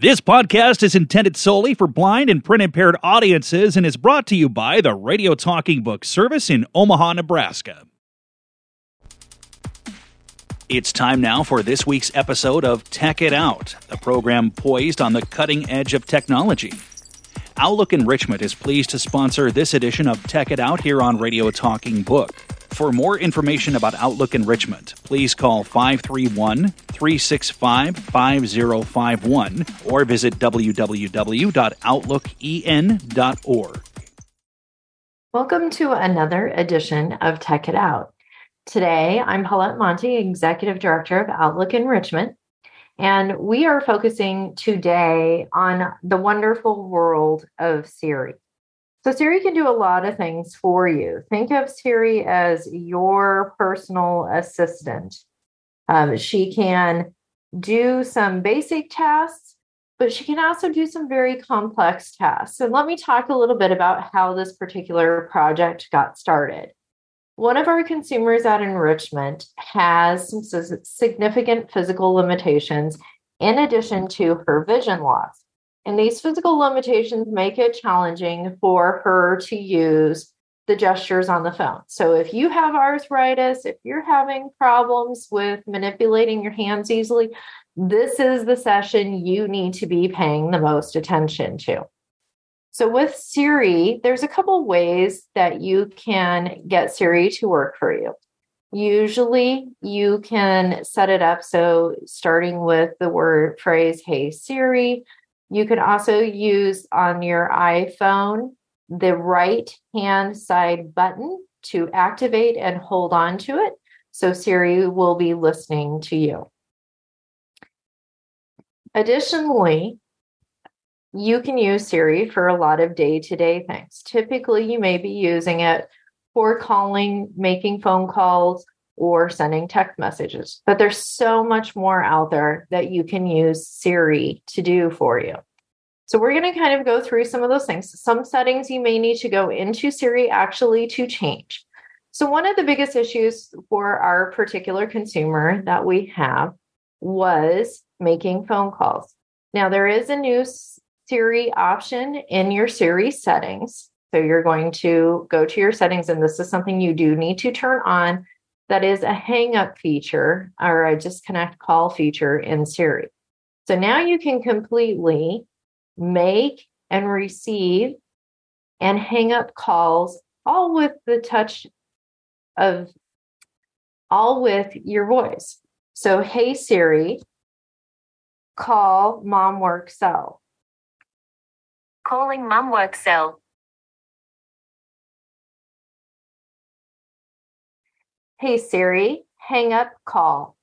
This podcast is intended solely for blind and print impaired audiences and is brought to you by the Radio Talking Book Service in Omaha, Nebraska. It's time now for this week's episode of Tech It Out, the program poised on the cutting edge of technology. Outlook Enrichment is pleased to sponsor this edition of Tech It Out here on Radio Talking Book. For more information about Outlook Enrichment, please call 531 365 5051 or visit www.outlooken.org. Welcome to another edition of Tech It Out. Today, I'm Paulette Monty, Executive Director of Outlook Enrichment, and we are focusing today on the wonderful world of Siri. So, Siri can do a lot of things for you. Think of Siri as your personal assistant. Um, she can do some basic tasks, but she can also do some very complex tasks. And let me talk a little bit about how this particular project got started. One of our consumers at Enrichment has some significant physical limitations in addition to her vision loss. And these physical limitations make it challenging for her to use the gestures on the phone. So if you have arthritis, if you're having problems with manipulating your hands easily, this is the session you need to be paying the most attention to. So with Siri, there's a couple ways that you can get Siri to work for you. Usually you can set it up so starting with the word phrase, hey Siri, you can also use on your iPhone the right hand side button to activate and hold on to it. So Siri will be listening to you. Additionally, you can use Siri for a lot of day to day things. Typically, you may be using it for calling, making phone calls, or sending text messages. But there's so much more out there that you can use Siri to do for you. So we're going to kind of go through some of those things. Some settings you may need to go into Siri actually to change. So one of the biggest issues for our particular consumer that we have was making phone calls. Now there is a new Siri option in your Siri settings. So you're going to go to your settings, and this is something you do need to turn on. That is a hang up feature or a disconnect call feature in Siri. So now you can completely make and receive and hang up calls all with the touch of all with your voice. So, hey Siri, call mom work cell. Calling mom work cell. Hey Siri, hang up call.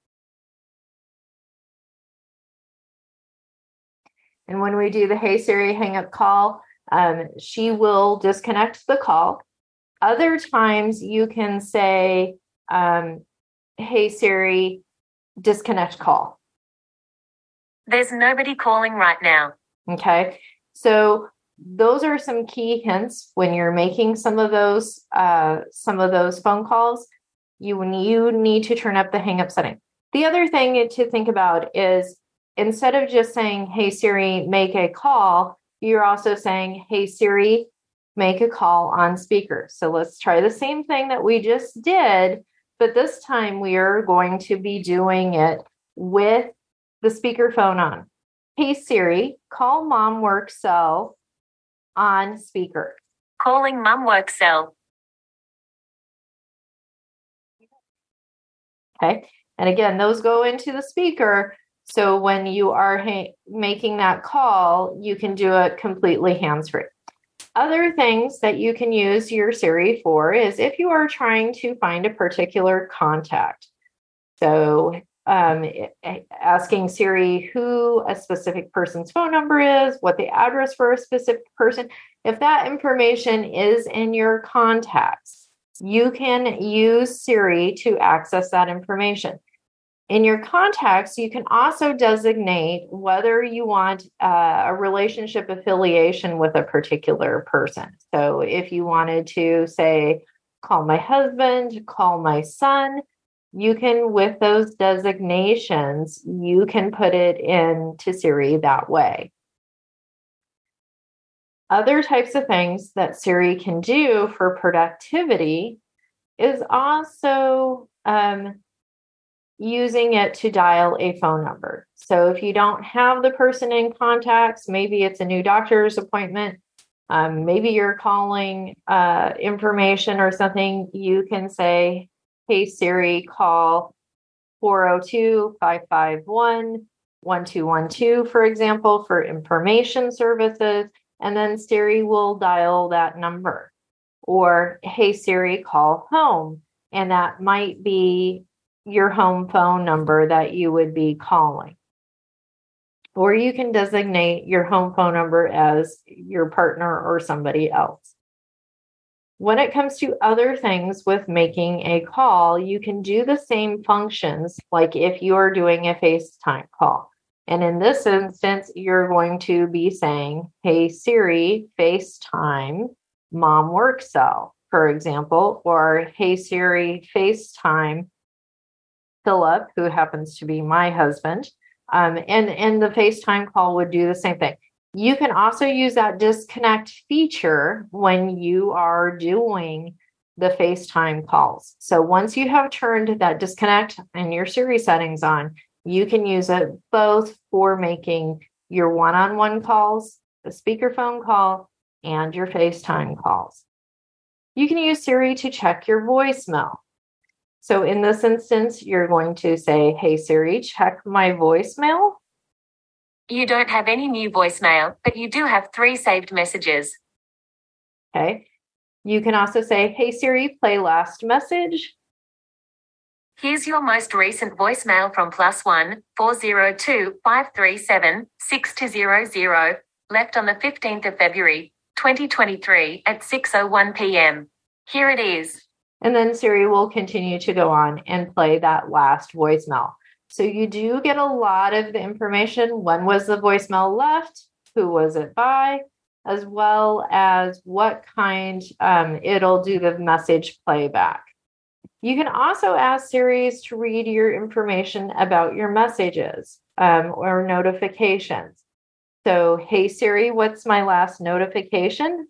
And when we do the Hey Siri hang up call, um, she will disconnect the call. Other times you can say, um, Hey Siri, disconnect call. There's nobody calling right now. Okay. So those are some key hints when you're making some of those uh, some of those phone calls. You you need to turn up the hang up setting. The other thing to think about is instead of just saying, "Hey Siri, make a call," you're also saying, "Hey Siri, make a call on speaker." So let's try the same thing that we just did, but this time we are going to be doing it with the speakerphone on. Hey Siri, call mom work cell on speaker. Calling mom work cell. Okay. And again, those go into the speaker. So when you are ha- making that call, you can do it completely hands free. Other things that you can use your Siri for is if you are trying to find a particular contact. So um, asking Siri who a specific person's phone number is, what the address for a specific person. If that information is in your contacts, you can use Siri to access that information. In your contacts, you can also designate whether you want uh, a relationship affiliation with a particular person. So if you wanted to say, call my husband, call my son, you can, with those designations, you can put it into Siri that way. Other types of things that Siri can do for productivity is also um, using it to dial a phone number. So if you don't have the person in contacts, maybe it's a new doctor's appointment, um, maybe you're calling uh, information or something, you can say, Hey Siri, call 402 551 1212, for example, for information services. And then Siri will dial that number. Or, Hey Siri, call home. And that might be your home phone number that you would be calling. Or you can designate your home phone number as your partner or somebody else. When it comes to other things with making a call, you can do the same functions like if you're doing a FaceTime call. And in this instance, you're going to be saying, Hey Siri, FaceTime mom work cell, for example, or Hey Siri, FaceTime Philip, who happens to be my husband. Um, and, and the FaceTime call would do the same thing. You can also use that disconnect feature when you are doing the FaceTime calls. So once you have turned that disconnect and your Siri settings on, you can use it both for making your one on one calls, the speakerphone call, and your FaceTime calls. You can use Siri to check your voicemail. So in this instance, you're going to say, Hey Siri, check my voicemail. You don't have any new voicemail, but you do have three saved messages. Okay. You can also say, Hey Siri, play last message. Here's your most recent voicemail from plus one four zero two five three seven six two zero zero, left on the 15th of February, 2023 at 6.01 p.m. Here it is. And then Siri will continue to go on and play that last voicemail. So you do get a lot of the information. When was the voicemail left? Who was it by? As well as what kind um, it'll do the message playback. You can also ask Siri to read your information about your messages um, or notifications. So, hey Siri, what's my last notification?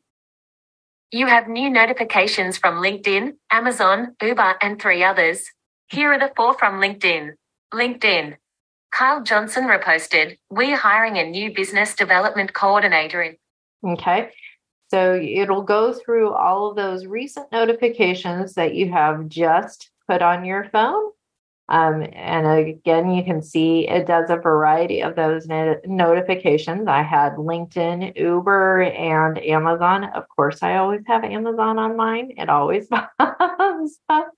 You have new notifications from LinkedIn, Amazon, Uber, and three others. Here are the four from LinkedIn. LinkedIn. Kyle Johnson reposted, We're hiring a new business development coordinator in. Okay. So it'll go through all of those recent notifications that you have just put on your phone um, and again, you can see it does a variety of those notifications. I had LinkedIn, Uber, and Amazon. Of course, I always have Amazon on mine. It always pops up.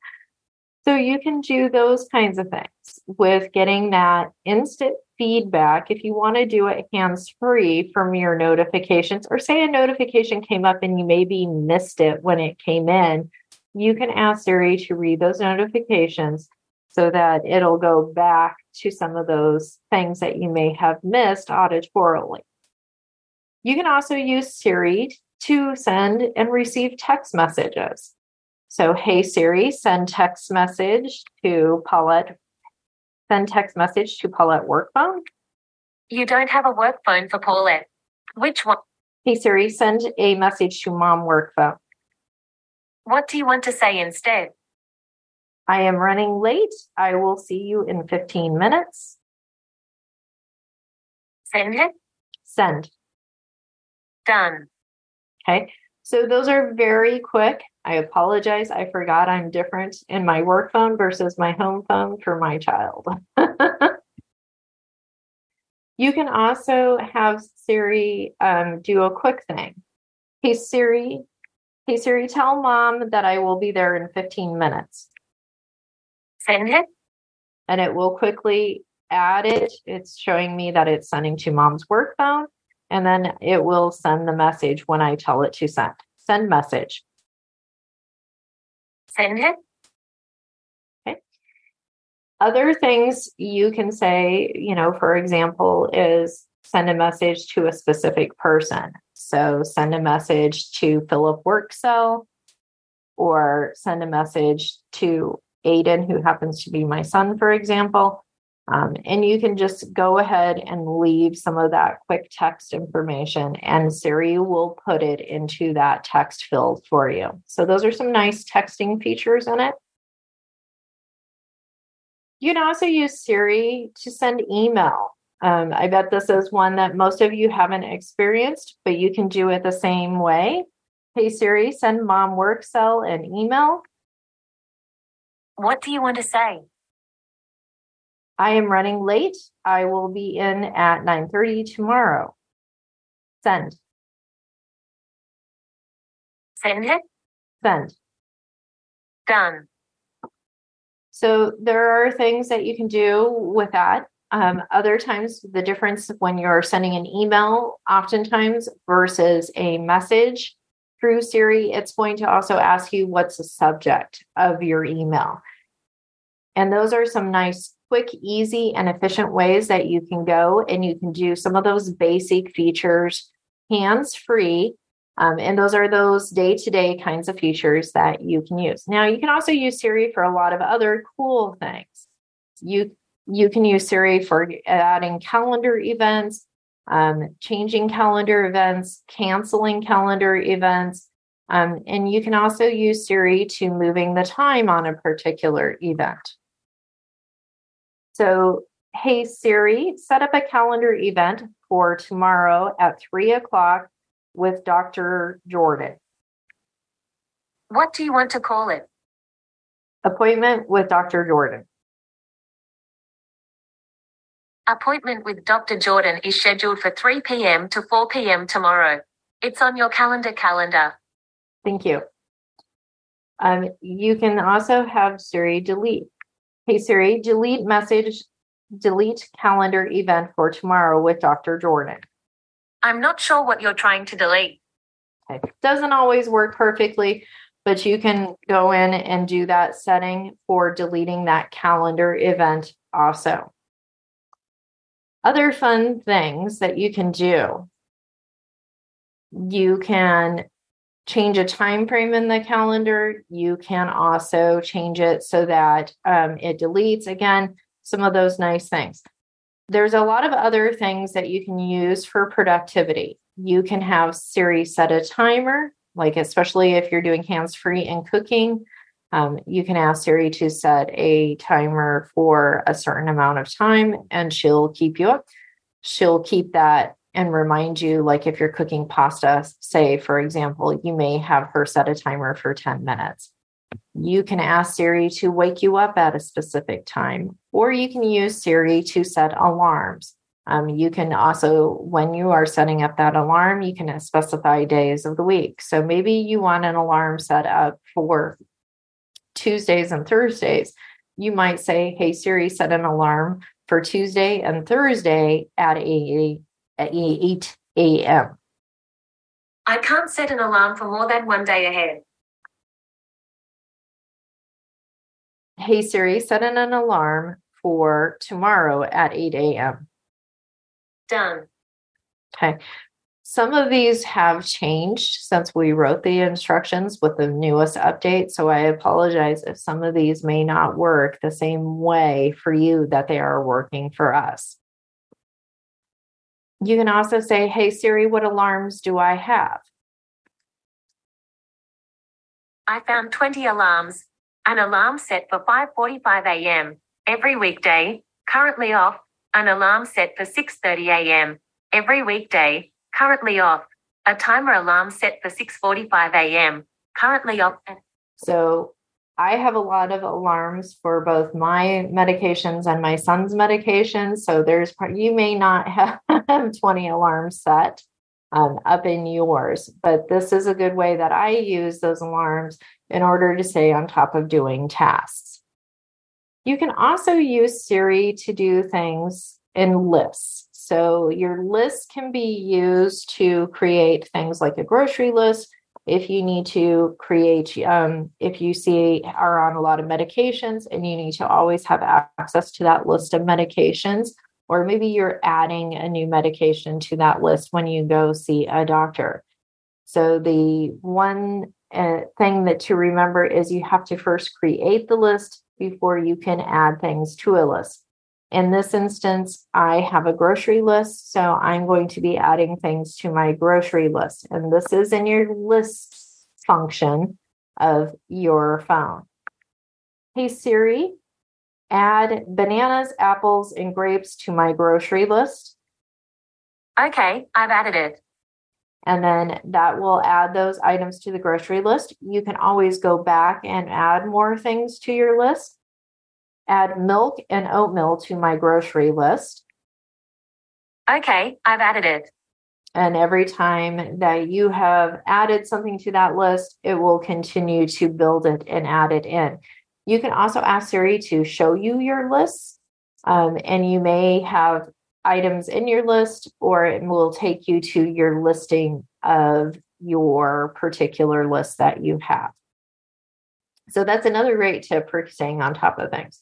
So you can do those kinds of things with getting that instant feedback. If you want to do it hands free from your notifications, or say a notification came up and you maybe missed it when it came in, you can ask Siri to read those notifications so that it'll go back to some of those things that you may have missed auditorily. You can also use Siri to send and receive text messages. So, hey Siri, send text message to Paulette. Send text message to Paulette work phone. You don't have a work phone for Paulette. Which one? Hey Siri, send a message to mom work phone. What do you want to say instead? I am running late. I will see you in 15 minutes. Send it. Send. Done. Okay. So those are very quick. I apologize. I forgot I'm different in my work phone versus my home phone for my child. you can also have Siri um, do a quick thing. Hey Siri, hey Siri, tell mom that I will be there in 15 minutes send it. And it will quickly add it. It's showing me that it's sending to mom's work phone. And then it will send the message when I tell it to send. Send message. Send it. Okay. Other things you can say, you know, for example, is send a message to a specific person. So send a message to Philip Workcell or send a message to Aiden, who happens to be my son, for example. Um, and you can just go ahead and leave some of that quick text information, and Siri will put it into that text field for you. So, those are some nice texting features in it. You can also use Siri to send email. Um, I bet this is one that most of you haven't experienced, but you can do it the same way. Hey Siri, send mom work cell an email. What do you want to say? I am running late. I will be in at 9:30 tomorrow. Send. Send it? Send. Done. So there are things that you can do with that. Um, other times, the difference when you're sending an email, oftentimes versus a message through Siri, it's going to also ask you what's the subject of your email. And those are some nice, quick, easy, and efficient ways that you can go and you can do some of those basic features hands free. Um, and those are those day to day kinds of features that you can use. Now, you can also use Siri for a lot of other cool things. You you can use Siri for adding calendar events, um, changing calendar events, canceling calendar events. Um, and you can also use Siri to moving the time on a particular event. So, hey Siri, set up a calendar event for tomorrow at three o'clock with Dr. Jordan. What do you want to call it? Appointment with Dr. Jordan. Appointment with Dr. Jordan is scheduled for 3 p.m. to 4 p.m. tomorrow. It's on your calendar calendar. Thank you. Um, you can also have Siri delete. Hey Siri, delete message, delete calendar event for tomorrow with Dr. Jordan. I'm not sure what you're trying to delete. Okay. Doesn't always work perfectly, but you can go in and do that setting for deleting that calendar event also. Other fun things that you can do. You can change a time frame in the calendar. You can also change it so that um, it deletes again some of those nice things. There's a lot of other things that you can use for productivity. You can have Siri set a timer, like especially if you're doing hands free and cooking. Um, you can ask Siri to set a timer for a certain amount of time and she'll keep you up. She'll keep that and remind you, like if you're cooking pasta, say, for example, you may have her set a timer for 10 minutes. You can ask Siri to wake you up at a specific time, or you can use Siri to set alarms. Um, you can also, when you are setting up that alarm, you can specify days of the week. So maybe you want an alarm set up for Tuesdays and Thursdays. You might say, Hey Siri, set an alarm for Tuesday and Thursday at 8, at 8 a.m. I can't set an alarm for more than one day ahead. Hey Siri, set an alarm for tomorrow at 8 a.m. Done. Okay. Some of these have changed since we wrote the instructions with the newest update. So I apologize if some of these may not work the same way for you that they are working for us. You can also say, Hey Siri, what alarms do I have? I found 20 alarms. An alarm set for 5:45 a.m. every weekday, currently off. An alarm set for 6:30 a.m. every weekday, currently off. A timer alarm set for 6:45 a.m. currently off. So I have a lot of alarms for both my medications and my son's medications. So there's you may not have 20 alarms set um, up in yours, but this is a good way that I use those alarms in order to stay on top of doing tasks. You can also use Siri to do things in lists. So your list can be used to create things like a grocery list. If you need to create, um, if you see are on a lot of medications and you need to always have access to that list of medications, or maybe you're adding a new medication to that list when you go see a doctor. So the one uh, thing that to remember is you have to first create the list before you can add things to a list. In this instance, I have a grocery list, so I'm going to be adding things to my grocery list. And this is in your list function of your phone. Hey Siri, add bananas, apples, and grapes to my grocery list. Okay, I've added it. And then that will add those items to the grocery list. You can always go back and add more things to your list. Add milk and oatmeal to my grocery list. Okay, I've added it. And every time that you have added something to that list, it will continue to build it and add it in. You can also ask Siri to show you your lists. Um, and you may have items in your list, or it will take you to your listing of your particular list that you have. So that's another great tip for staying on top of things.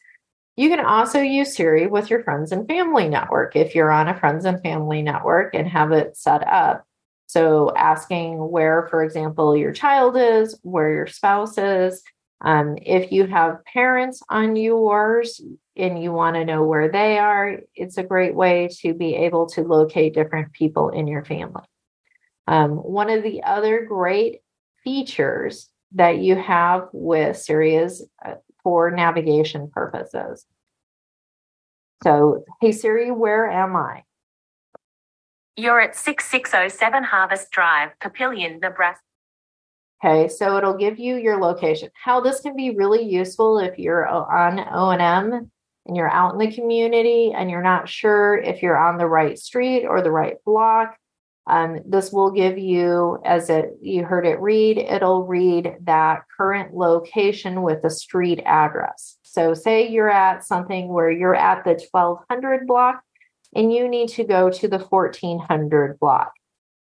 You can also use Siri with your friends and family network if you're on a friends and family network and have it set up. So, asking where, for example, your child is, where your spouse is. Um, if you have parents on yours and you want to know where they are, it's a great way to be able to locate different people in your family. Um, one of the other great features that you have with Siri is uh, for navigation purposes. So, hey Siri, where am I? You're at 6607 Harvest Drive, Papillion, Nebraska. Okay, so it'll give you your location. How this can be really useful if you're on O&M and you're out in the community and you're not sure if you're on the right street or the right block. Um, this will give you, as it you heard it read, it'll read that current location with a street address. So, say you're at something where you're at the 1200 block and you need to go to the 1400 block.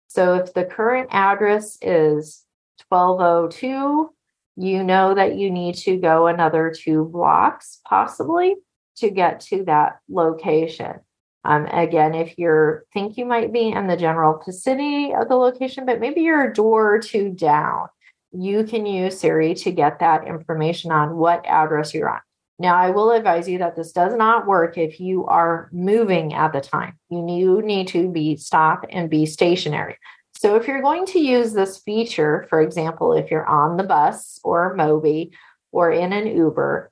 So, if the current address is 1202, you know that you need to go another two blocks possibly to get to that location. Um, again, if you think you might be in the general vicinity of the location, but maybe you're a door or two down, you can use Siri to get that information on what address you're on. Now, I will advise you that this does not work if you are moving at the time. You need to be stop and be stationary. So if you're going to use this feature, for example, if you're on the bus or Moby or in an Uber,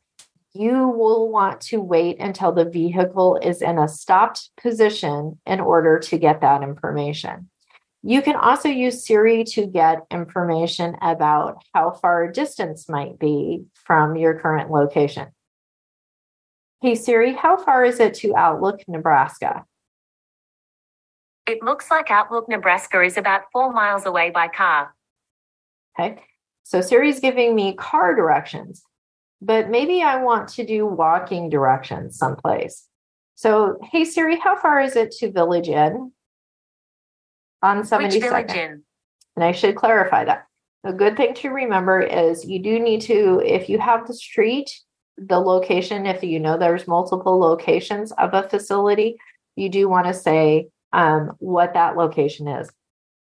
you will want to wait until the vehicle is in a stopped position in order to get that information. You can also use Siri to get information about how far a distance might be from your current location. Hey Siri, how far is it to Outlook, Nebraska? It looks like Outlook, Nebraska is about four miles away by car. Okay. So Siri's giving me car directions, but maybe I want to do walking directions someplace. So, hey Siri, how far is it to Village Inn on 72nd? Which Village Inn? And I should clarify that. A good thing to remember is you do need to, if you have the street, the location, if you know there's multiple locations of a facility, you do want to say um, what that location is.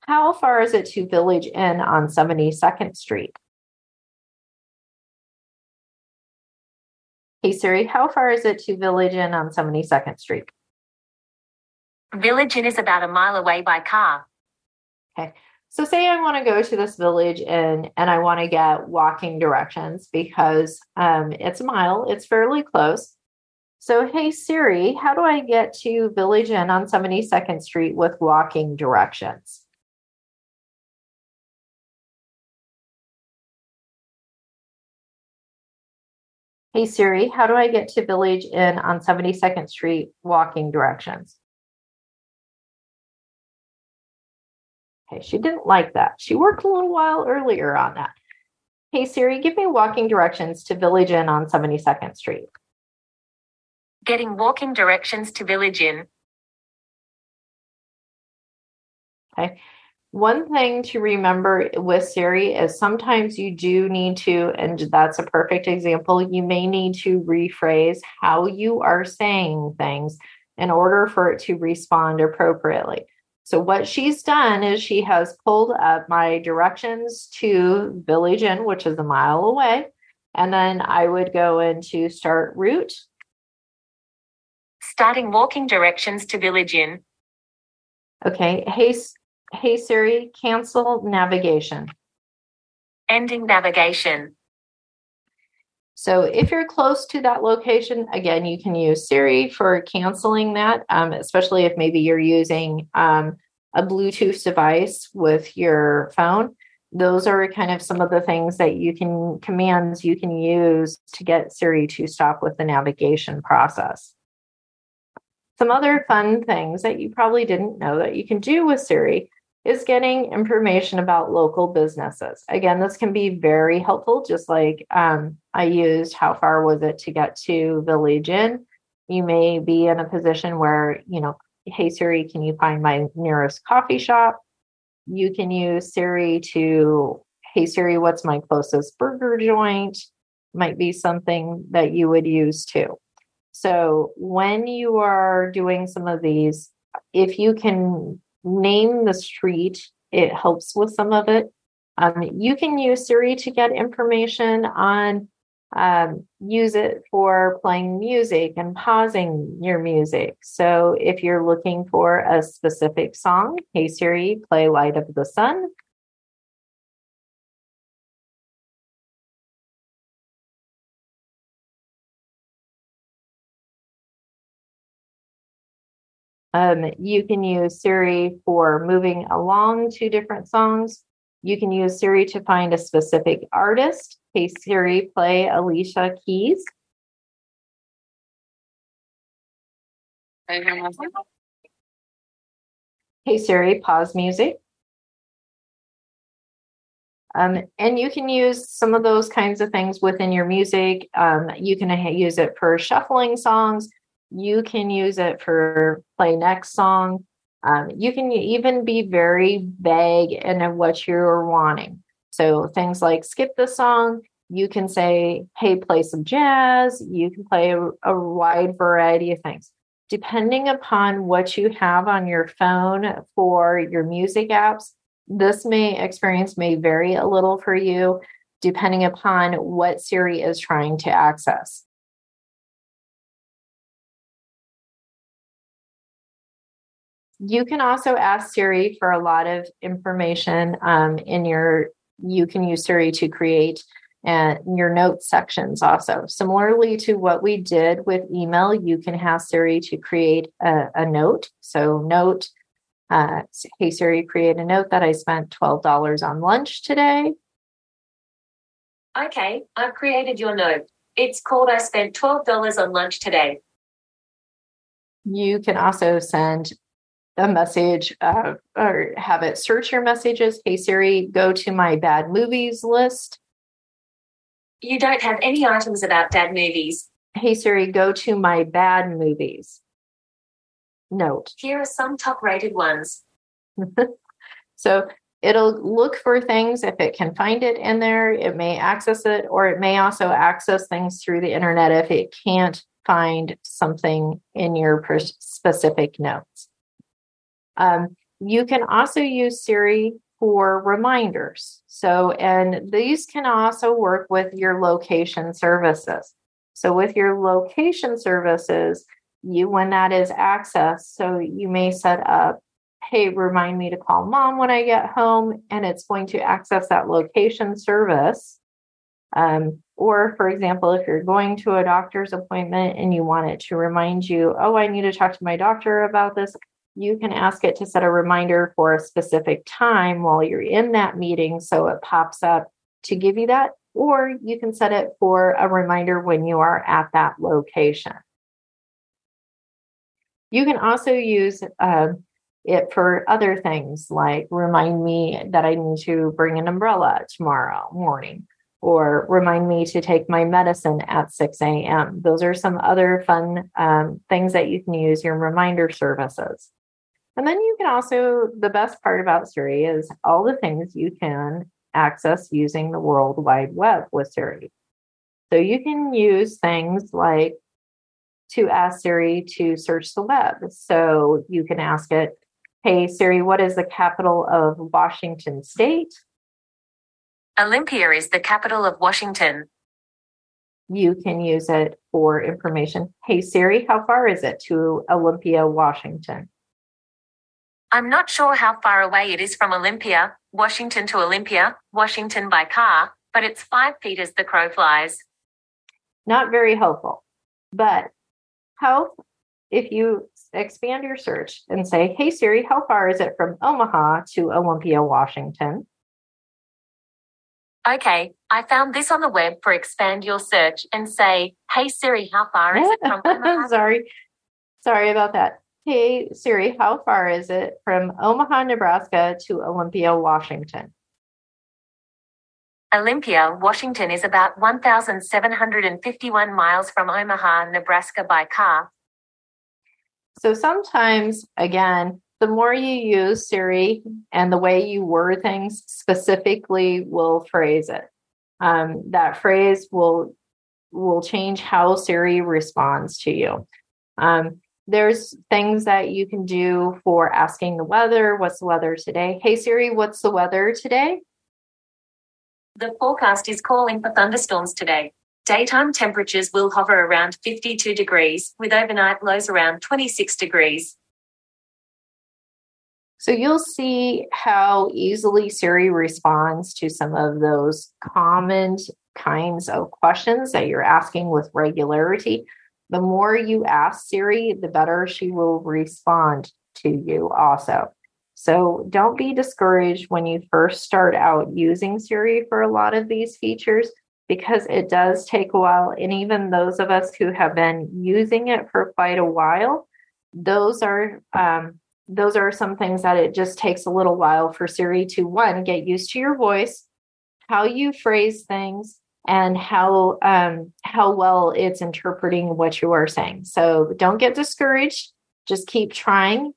How far is it to Village Inn on 72nd Street? Hey Siri, how far is it to Village Inn on 72nd Street? Village Inn is about a mile away by car. Okay. So say I want to go to this village inn and I want to get walking directions because um, it's a mile, it's fairly close. So, hey Siri, how do I get to Village Inn on 72nd Street with walking directions? Hey Siri, how do I get to Village Inn on 72nd Street walking directions? Okay, she didn't like that. She worked a little while earlier on that. Hey Siri, give me walking directions to Village Inn on 72nd Street. Getting walking directions to Village Inn. Okay. One thing to remember with Siri is sometimes you do need to, and that's a perfect example, you may need to rephrase how you are saying things in order for it to respond appropriately. So what she's done is she has pulled up my directions to Village Inn, which is a mile away. And then I would go into start route. Starting walking directions to Village Inn. Okay. Hey, hey Siri, cancel navigation. Ending navigation. So if you're close to that location, again, you can use Siri for canceling that, um, especially if maybe you're using um, a Bluetooth device with your phone. Those are kind of some of the things that you can commands you can use to get Siri to stop with the navigation process. Some other fun things that you probably didn't know that you can do with Siri is getting information about local businesses. Again, this can be very helpful, just like um, I used how far was it to get to Village Inn. You may be in a position where, you know, hey Siri, can you find my nearest coffee shop? You can use Siri to, hey Siri, what's my closest burger joint? Might be something that you would use too. So when you are doing some of these, if you can name the street, it helps with some of it. Um, you can use Siri to get information on, um, use it for playing music and pausing your music. So if you're looking for a specific song, hey Siri, play Light of the Sun. Um, you can use Siri for moving along to different songs. You can use Siri to find a specific artist. Hey Siri, play Alicia Keys. Hey Siri, pause music. Um, and you can use some of those kinds of things within your music. Um, you can use it for shuffling songs. You can use it for play next song. Um, you can even be very vague in what you're wanting. So things like skip the song. You can say, hey, play some jazz. You can play a, a wide variety of things. Depending upon what you have on your phone for your music apps, this may experience may vary a little for you depending upon what Siri is trying to access. You can also ask Siri for a lot of information um, in your, you can use Siri to create and uh, your notes sections also. Similarly to what we did with email, you can have Siri to create a, a note. So note, uh, hey Siri, create a note that I spent $12 on lunch today. Okay, I've created your note. It's called I spent $12 on lunch today. You can also send a message uh, or have it search your messages. Hey Siri, go to my bad movies list. You don't have any items about bad movies. Hey Siri, go to my bad movies. Note. Here are some top rated ones. so it'll look for things if it can find it in there. It may access it, or it may also access things through the internet if it can't find something in your specific notes. Um, you can also use Siri for reminders. So, and these can also work with your location services. So, with your location services, you when that is accessed, so you may set up, hey, remind me to call mom when I get home, and it's going to access that location service. Um, or, for example, if you're going to a doctor's appointment and you want it to remind you, oh, I need to talk to my doctor about this, you can ask it to set a reminder for a specific time while you're in that meeting so it pops up to give you that, or you can set it for a reminder when you are at that location. You can also use uh, it for other things like remind me that I need to bring an umbrella tomorrow morning or remind me to take my medicine at 6 a.m. Those are some other fun um, things that you can use your reminder services. And then you can also, the best part about Siri is all the things you can access using the World Wide Web with Siri. So you can use things like to ask Siri to search the web. So you can ask it, Hey Siri, what is the capital of Washington State? Olympia is the capital of Washington. You can use it for information. Hey Siri, how far is it to Olympia, Washington? I'm not sure how far away it is from Olympia, Washington to Olympia, Washington by car, but it's five feet as the crow flies. Not very helpful. But how if you expand your search and say, Hey Siri, how far is it from Omaha to Olympia, Washington? Okay, I found this on the web for expand your search and say, Hey Siri, how far is it from Omaha? Sorry. Sorry about that. Hey Siri, how far is it from Omaha, Nebraska to Olympia, Washington? Olympia, Washington is about 1,751 miles from Omaha, Nebraska by car. So sometimes, again, the more you use Siri and the way you word things specifically will phrase it. Um, that phrase will will change how Siri responds to you. Um, there's things that you can do for asking the weather. What's the weather today? Hey Siri, what's the weather today? The forecast is calling for thunderstorms today. Daytime temperatures will hover around 52 degrees, with overnight lows around 26 degrees. So you'll see how easily Siri responds to some of those common kinds of questions that you're asking with regularity. The more you ask Siri, the better she will respond to you also. So don't be discouraged when you first start out using Siri for a lot of these features because it does take a while. And even those of us who have been using it for quite a while, those are um, those are some things that it just takes a little while for Siri to one get used to your voice, how you phrase things, and how um, how well it's interpreting what you are saying. So don't get discouraged. Just keep trying.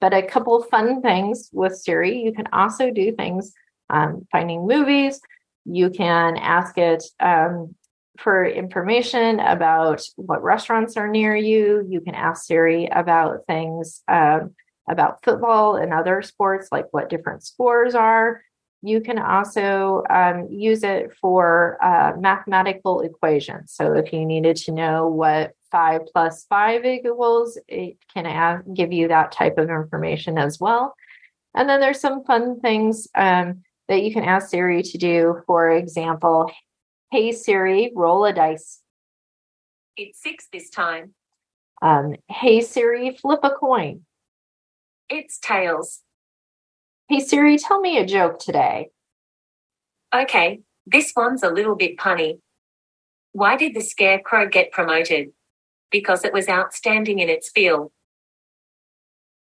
But a couple fun things with Siri, you can also do things um, finding movies. You can ask it um, for information about what restaurants are near you. You can ask Siri about things um, about football and other sports, like what different scores are. You can also um, use it for uh, mathematical equations. So if you needed to know what five plus five equals, it can add, give you that type of information as well. And then there's some fun things um, that you can ask Siri to do. For example, hey Siri, roll a dice. It's six this time. Um, hey Siri, flip a coin. It's tails. Hey Siri, tell me a joke today. Okay, this one's a little bit punny. Why did the scarecrow get promoted? Because it was outstanding in its field.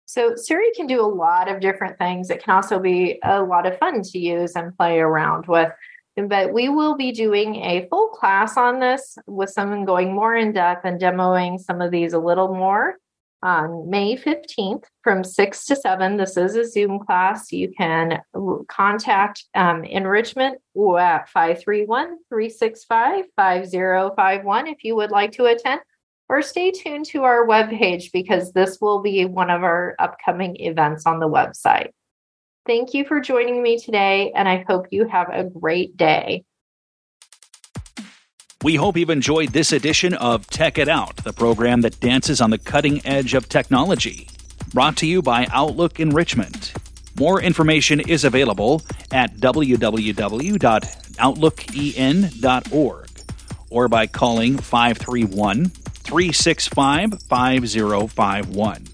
So Siri can do a lot of different things. It can also be a lot of fun to use and play around with. But we will be doing a full class on this with someone going more in depth and demoing some of these a little more on May 15th from 6 to 7. This is a Zoom class. You can contact um, Enrichment at 531 365 5051 if you would like to attend, or stay tuned to our webpage because this will be one of our upcoming events on the website. Thank you for joining me today, and I hope you have a great day. We hope you've enjoyed this edition of Tech It Out, the program that dances on the cutting edge of technology. Brought to you by Outlook Enrichment. More information is available at www.outlooken.org or by calling 531 365 5051.